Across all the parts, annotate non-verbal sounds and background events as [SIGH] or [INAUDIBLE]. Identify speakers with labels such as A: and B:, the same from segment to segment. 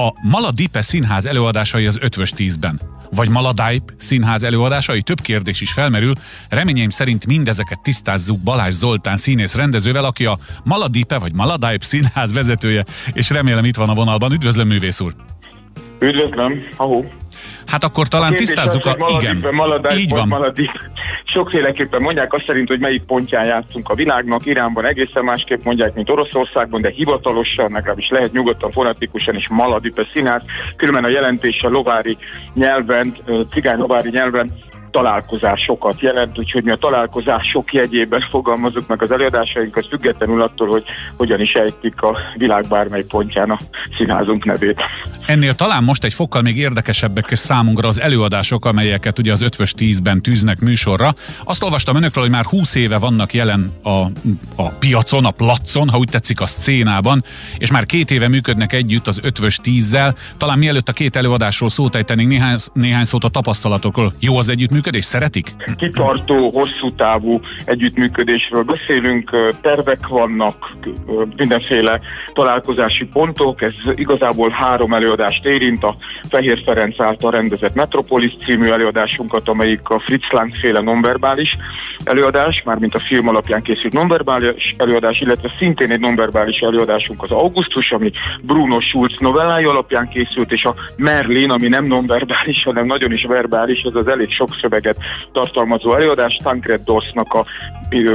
A: A Maladipe színház előadásai az ötvös tízben vagy Maladipe színház előadásai? Több kérdés is felmerül. Reményeim szerint mindezeket tisztázzuk Balázs Zoltán színész rendezővel, aki a Maladipe vagy Maladipe színház vezetője, és remélem itt van a vonalban. Üdvözlöm, művész úr!
B: Üdvözlöm, ahó!
A: Hát akkor talán a tisztázzuk a...
B: Maladip, igen, maladip, így van. Maladip. Sokféleképpen mondják azt szerint, hogy melyik pontján játszunk a világnak. Iránban egészen másképp mondják, mint Oroszországban, de hivatalosan, legalábbis lehet nyugodtan, fonetikusan is Maladipe színház. Különben a jelentés a lovári nyelven, cigány lovári nyelven találkozásokat jelent, úgyhogy mi a találkozások jegyében fogalmazunk meg az előadásainkat, függetlenül attól, hogy hogyan is ejtik a világ bármely pontján a színházunk nevét.
A: Ennél talán most egy fokkal még érdekesebbek számunkra az előadások, amelyeket ugye az ötvös tízben tűznek műsorra. Azt olvastam önökről, hogy már 20 éve vannak jelen a, a piacon, a placon, ha úgy tetszik a szcénában, és már két éve működnek együtt az ötvös tízzel. Talán mielőtt a két előadásról szót ejtenénk, néhány, néhány szót a tapasztalatokról. Jó az együtt együttműködés? Szeretik?
B: Kitartó, hosszú távú együttműködésről beszélünk, tervek vannak, mindenféle találkozási pontok, ez igazából három előadást érint, a Fehér Ferenc által rendezett Metropolis című előadásunkat, amelyik a Fritz Lang féle nonverbális előadás, mármint a film alapján készült nonverbális előadás, illetve szintén egy nonverbális előadásunk az Augustus, ami Bruno Schulz novellája alapján készült, és a Merlin, ami nem nonverbális, hanem nagyon is verbális, az az elég sok szöveget tartalmazó előadás. Tancred Dorsnak a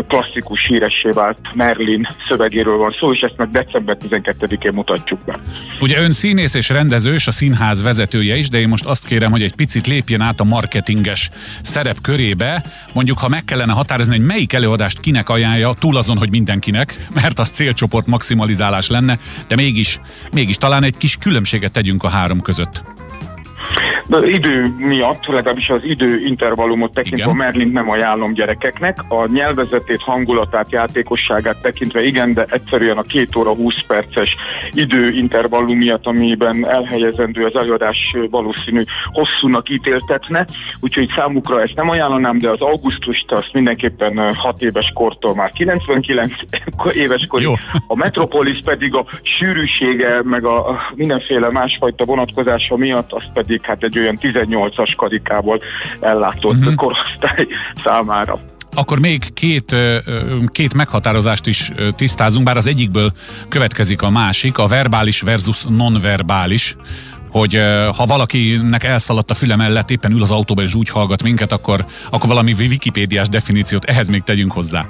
B: klasszikus híressé vált Merlin szövegéről van szó, és ezt meg december 12-én mutatjuk be.
A: Ugye ön színész és rendező, és a színház vezetője is, de én most azt kérem, hogy egy picit lépjen át a marketinges szerep körébe. Mondjuk, ha meg kellene határozni, hogy melyik előadást kinek ajánlja, túl azon, hogy mindenkinek, mert az célcsoport maximalizálás lenne, de mégis, mégis talán egy kis különbséget tegyünk a három között.
B: De idő miatt, legalábbis az idő intervallumot tekintve igen. Merlin nem ajánlom gyerekeknek. A nyelvezetét, hangulatát, játékosságát tekintve igen, de egyszerűen a két óra 20 perces idő intervallum miatt, amiben elhelyezendő az előadás valószínű hosszúnak ítéltetne, úgyhogy számukra ezt nem ajánlanám, de az augusztust azt mindenképpen 6 éves kortól már 99 éves korig. Jó. A Metropolis pedig a sűrűsége, meg a mindenféle másfajta vonatkozása miatt, azt pedig hát egy egy olyan 18-as karikából ellátott uh-huh. korosztály számára.
A: Akkor még két, két meghatározást is tisztázunk, bár az egyikből következik a másik, a verbális versus nonverbális hogy ha valakinek elszaladt a füle mellett, éppen ül az autóban és úgy hallgat minket, akkor, akkor valami wikipédiás definíciót ehhez még tegyünk hozzá.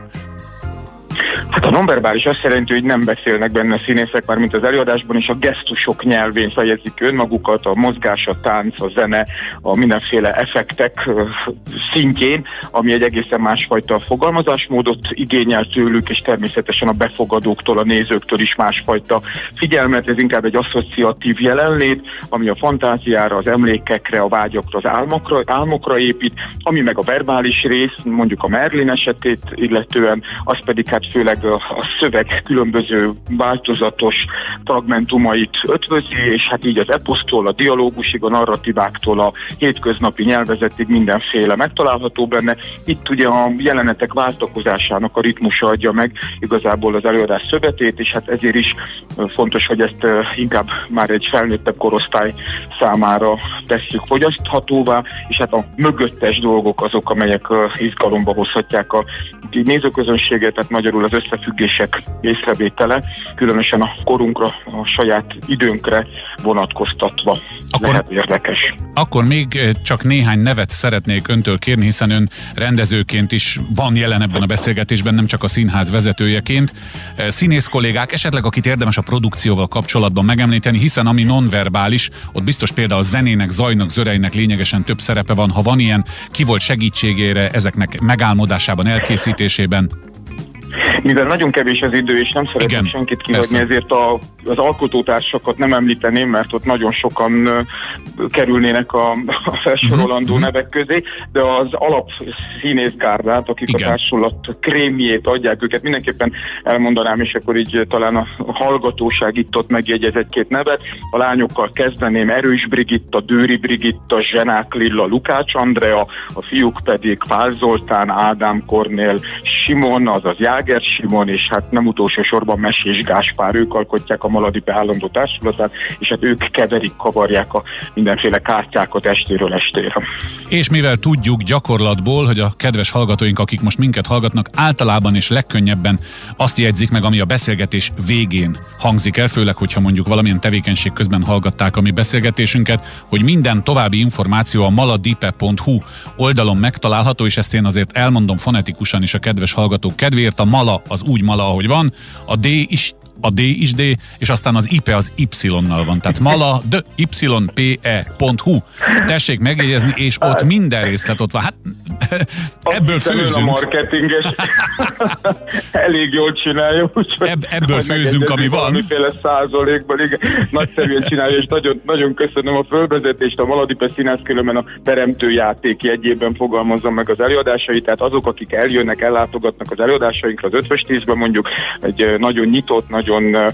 B: Hát a nonverbális azt jelenti, hogy nem beszélnek benne színészek, már mint az előadásban, és a gesztusok nyelvén fejezik önmagukat, a mozgás, a tánc, a zene, a mindenféle effektek szintjén, ami egy egészen másfajta fogalmazásmódot igényel tőlük, és természetesen a befogadóktól, a nézőktől is másfajta figyelmet. Ez inkább egy asszociatív jelenlét, ami a fantáziára, az emlékekre, a vágyakra, az álmokra, álmokra épít, ami meg a verbális rész, mondjuk a Merlin esetét illetően, az pedig hát főleg a, szöveg különböző változatos fragmentumait ötvözi, és hát így az eposztól, a dialógusig, a narratíváktól, a hétköznapi nyelvezetig mindenféle megtalálható benne. Itt ugye a jelenetek váltakozásának a ritmusa adja meg igazából az előadás szövetét, és hát ezért is fontos, hogy ezt inkább már egy felnőttebb korosztály számára tesszük fogyaszthatóvá, és hát a mögöttes dolgok azok, amelyek izgalomba hozhatják a nézőközönséget, tehát magyarul az összefüggések észrevétele, különösen a korunkra, a saját időnkre vonatkoztatva akkor, lehet érdekes.
A: Akkor még eh, csak néhány nevet szeretnék öntől kérni, hiszen ön rendezőként is van jelen ebben a beszélgetésben, nem csak a színház vezetőjeként. Eh, színész kollégák, esetleg akit érdemes a produkcióval kapcsolatban megemlíteni, hiszen ami nonverbális, ott biztos például a zenének, zajnak, zörejnek lényegesen több szerepe van. Ha van ilyen, ki volt segítségére ezeknek megálmodásában, elkészítésében?
B: Mivel nagyon kevés az idő, és nem szeretnék Igen, senkit kihagyni, ezért a, az alkotótársakat nem említeném, mert ott nagyon sokan kerülnének a, a felsorolandó uh-huh. nevek közé, de az alap színészgárdát, akik Igen. a társulat krémjét adják, őket mindenképpen elmondanám, és akkor így talán a hallgatóság itt ott megjegyez egy-két nevet. A lányokkal kezdeném Erős Brigitta, Dőri Brigitta, Zsenák Lilla, Lukács Andrea, a fiúk pedig Pál Zoltán, Ádám Kornél, Simon, azaz Jáger Simon, és hát nem utolsó sorban Mesés Gáspár, ők alkotják a Maladipe állandó társulatát, és hát ők keverik, kavarják a mindenféle kártyákat estéről estére.
A: És mivel tudjuk gyakorlatból, hogy a kedves hallgatóink, akik most minket hallgatnak, általában és legkönnyebben azt jegyzik meg, ami a beszélgetés végén hangzik el, főleg, hogyha mondjuk valamilyen tevékenység közben hallgatták a mi beszélgetésünket, hogy minden további információ a maladipe.hu oldalon megtalálható, és ezt én azért elmondom fonetikusan is a kedves hallgatók kedvéért. A mala az úgy mala, ahogy van, a D is a D is D, és aztán az IPE az Y-nal van. Tehát mala d ype.hu. Tessék megjegyezni, és ott minden részlet ott van. Hát ebből főzünk.
B: a marketinges [LAUGHS] elég jól csinálja, úgyhogy
A: Ebb, ebből főzünk, ami van.
B: Valamiféle százalékban, igen, nagyszerűen csinálja, és nagyon, nagyon köszönöm a fölvezetést, a Maladipe Színász különben a teremtő játék jegyében fogalmazom meg az előadásait, tehát azok, akik eljönnek, ellátogatnak az előadásainkra, az ötvös tízben mondjuk, egy nagyon nyitott, nagyon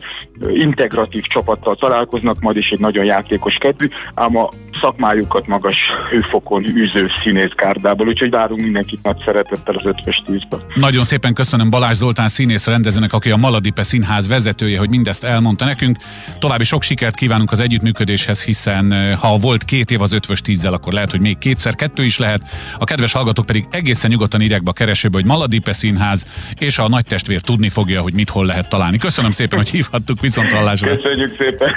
B: integratív csapattal találkoznak, majd is egy nagyon játékos kedvű, ám a szakmájukat magas hőfokon űző színészgárdából, úgyhogy várunk mindenkit nagy szeretettel az ötvös tízbe.
A: Nagyon szépen köszönöm Balázs Zoltán színész rendezőnek, aki a Maladipe Színház vezetője, hogy mindezt elmondta nekünk. További sok sikert kívánunk az együttműködéshez, hiszen ha volt két év az ötvös tízzel, akkor lehet, hogy még kétszer kettő is lehet. A kedves hallgatók pedig egészen nyugodtan írják be a keresőbe, hogy Maladipe Színház, és a nagy testvér tudni fogja, hogy mit hol lehet találni. Köszönöm szépen, hogy hívhattuk viszont hallásra.
B: Köszönjük szépen!